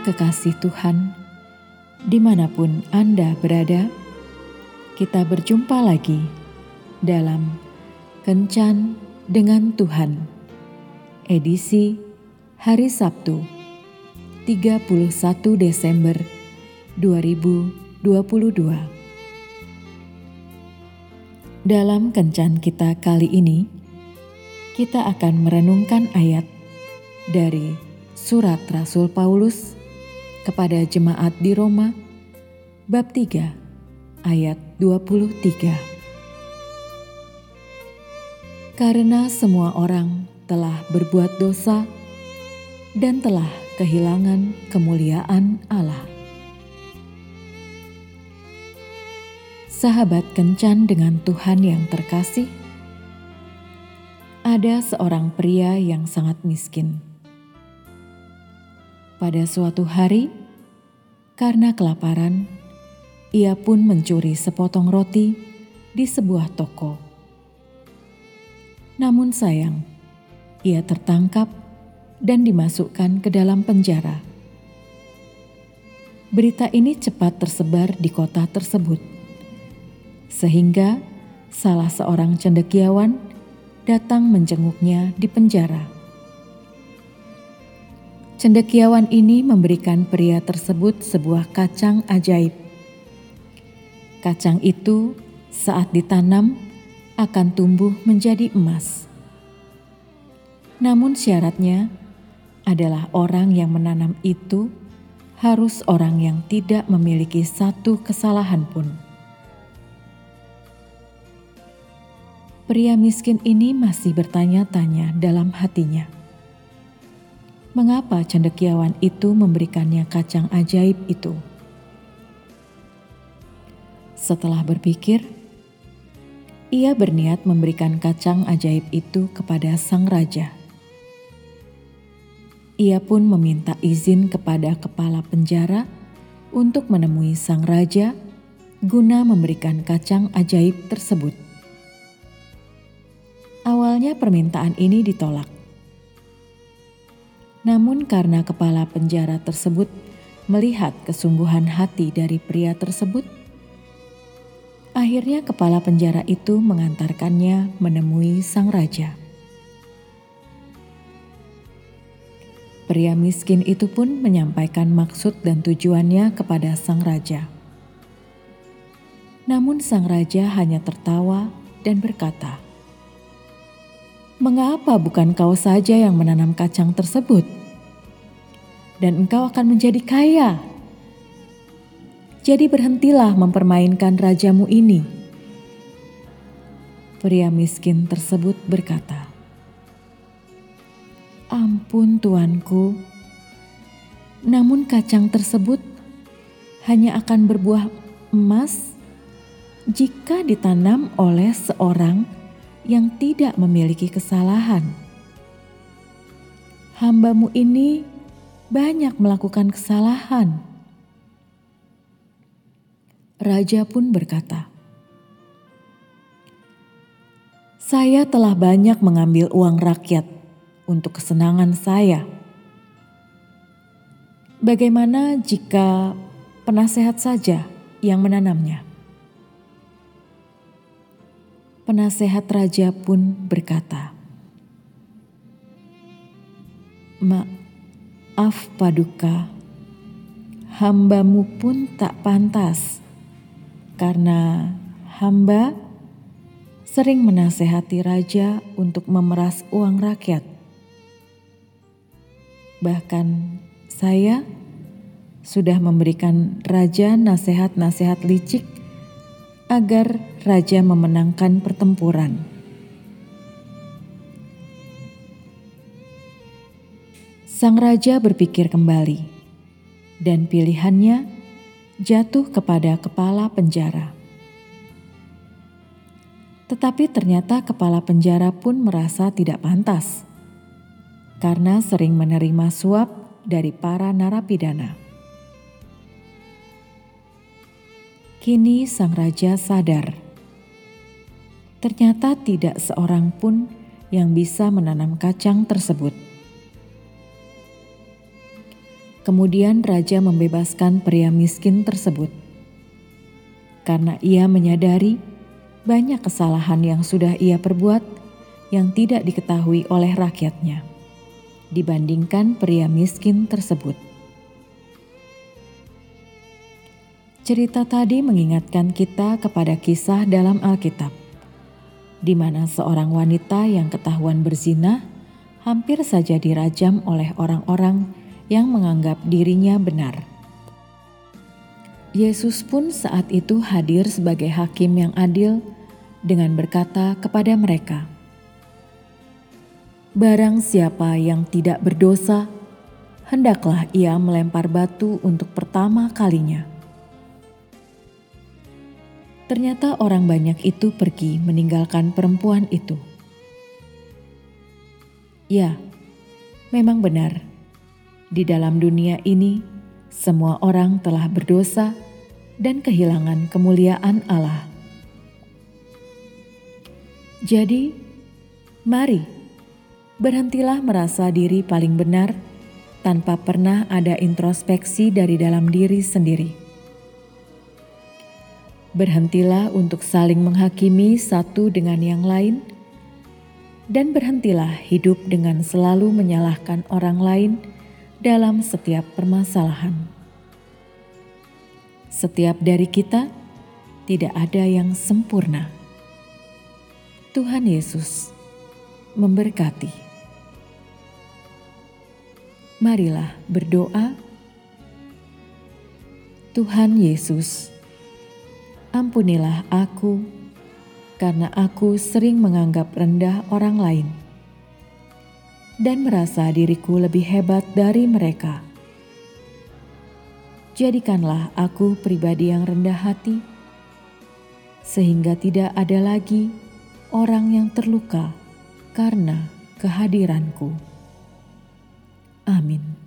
Kekasih Tuhan, di mana pun Anda berada, kita berjumpa lagi dalam Kencan dengan Tuhan, edisi hari Sabtu, 31 Desember 2022. Dalam Kencan kita kali ini, kita akan merenungkan ayat dari Surat Rasul Paulus kepada jemaat di Roma bab 3 ayat 23. Karena semua orang telah berbuat dosa dan telah kehilangan kemuliaan Allah. Sahabat kencan dengan Tuhan yang terkasih, ada seorang pria yang sangat miskin pada suatu hari, karena kelaparan, ia pun mencuri sepotong roti di sebuah toko. Namun sayang, ia tertangkap dan dimasukkan ke dalam penjara. Berita ini cepat tersebar di kota tersebut, sehingga salah seorang cendekiawan datang menjenguknya di penjara. Cendekiawan ini memberikan pria tersebut sebuah kacang ajaib. Kacang itu saat ditanam akan tumbuh menjadi emas. Namun syaratnya adalah orang yang menanam itu harus orang yang tidak memiliki satu kesalahan pun. Pria miskin ini masih bertanya-tanya dalam hatinya mengapa cendekiawan itu memberikannya kacang ajaib itu. Setelah berpikir, ia berniat memberikan kacang ajaib itu kepada sang raja. Ia pun meminta izin kepada kepala penjara untuk menemui sang raja guna memberikan kacang ajaib tersebut. Awalnya permintaan ini ditolak namun karena kepala penjara tersebut melihat kesungguhan hati dari pria tersebut, akhirnya kepala penjara itu mengantarkannya menemui sang raja. Pria miskin itu pun menyampaikan maksud dan tujuannya kepada sang raja. Namun sang raja hanya tertawa dan berkata, Mengapa bukan kau saja yang menanam kacang tersebut? Dan engkau akan menjadi kaya. Jadi berhentilah mempermainkan rajamu ini. Pria miskin tersebut berkata, Ampun tuanku, namun kacang tersebut hanya akan berbuah emas jika ditanam oleh seorang yang tidak memiliki kesalahan. Hambamu ini banyak melakukan kesalahan. Raja pun berkata, "Saya telah banyak mengambil uang rakyat untuk kesenangan saya. Bagaimana jika penasehat saja yang menanamnya?" Penasehat raja pun berkata, Maaf paduka, hambamu pun tak pantas, karena hamba sering menasehati raja untuk memeras uang rakyat. Bahkan saya sudah memberikan raja nasihat-nasihat licik agar raja memenangkan pertempuran. Sang raja berpikir kembali, dan pilihannya jatuh kepada kepala penjara. Tetapi ternyata kepala penjara pun merasa tidak pantas karena sering menerima suap dari para narapidana. Kini sang raja sadar. Ternyata tidak seorang pun yang bisa menanam kacang tersebut. Kemudian raja membebaskan pria miskin tersebut. Karena ia menyadari banyak kesalahan yang sudah ia perbuat yang tidak diketahui oleh rakyatnya dibandingkan pria miskin tersebut. Cerita tadi mengingatkan kita kepada kisah dalam Alkitab, di mana seorang wanita yang ketahuan berzina hampir saja dirajam oleh orang-orang yang menganggap dirinya benar. Yesus pun saat itu hadir sebagai hakim yang adil dengan berkata kepada mereka, "Barang siapa yang tidak berdosa, hendaklah ia melempar batu untuk pertama kalinya." Ternyata orang banyak itu pergi meninggalkan perempuan itu. Ya, memang benar. Di dalam dunia ini, semua orang telah berdosa dan kehilangan kemuliaan Allah. Jadi, mari berhentilah merasa diri paling benar tanpa pernah ada introspeksi dari dalam diri sendiri Berhentilah untuk saling menghakimi satu dengan yang lain, dan berhentilah hidup dengan selalu menyalahkan orang lain dalam setiap permasalahan. Setiap dari kita tidak ada yang sempurna. Tuhan Yesus memberkati. Marilah berdoa. Tuhan Yesus ampunilah aku, karena aku sering menganggap rendah orang lain dan merasa diriku lebih hebat dari mereka. Jadikanlah aku pribadi yang rendah hati, sehingga tidak ada lagi orang yang terluka karena kehadiranku. Amin.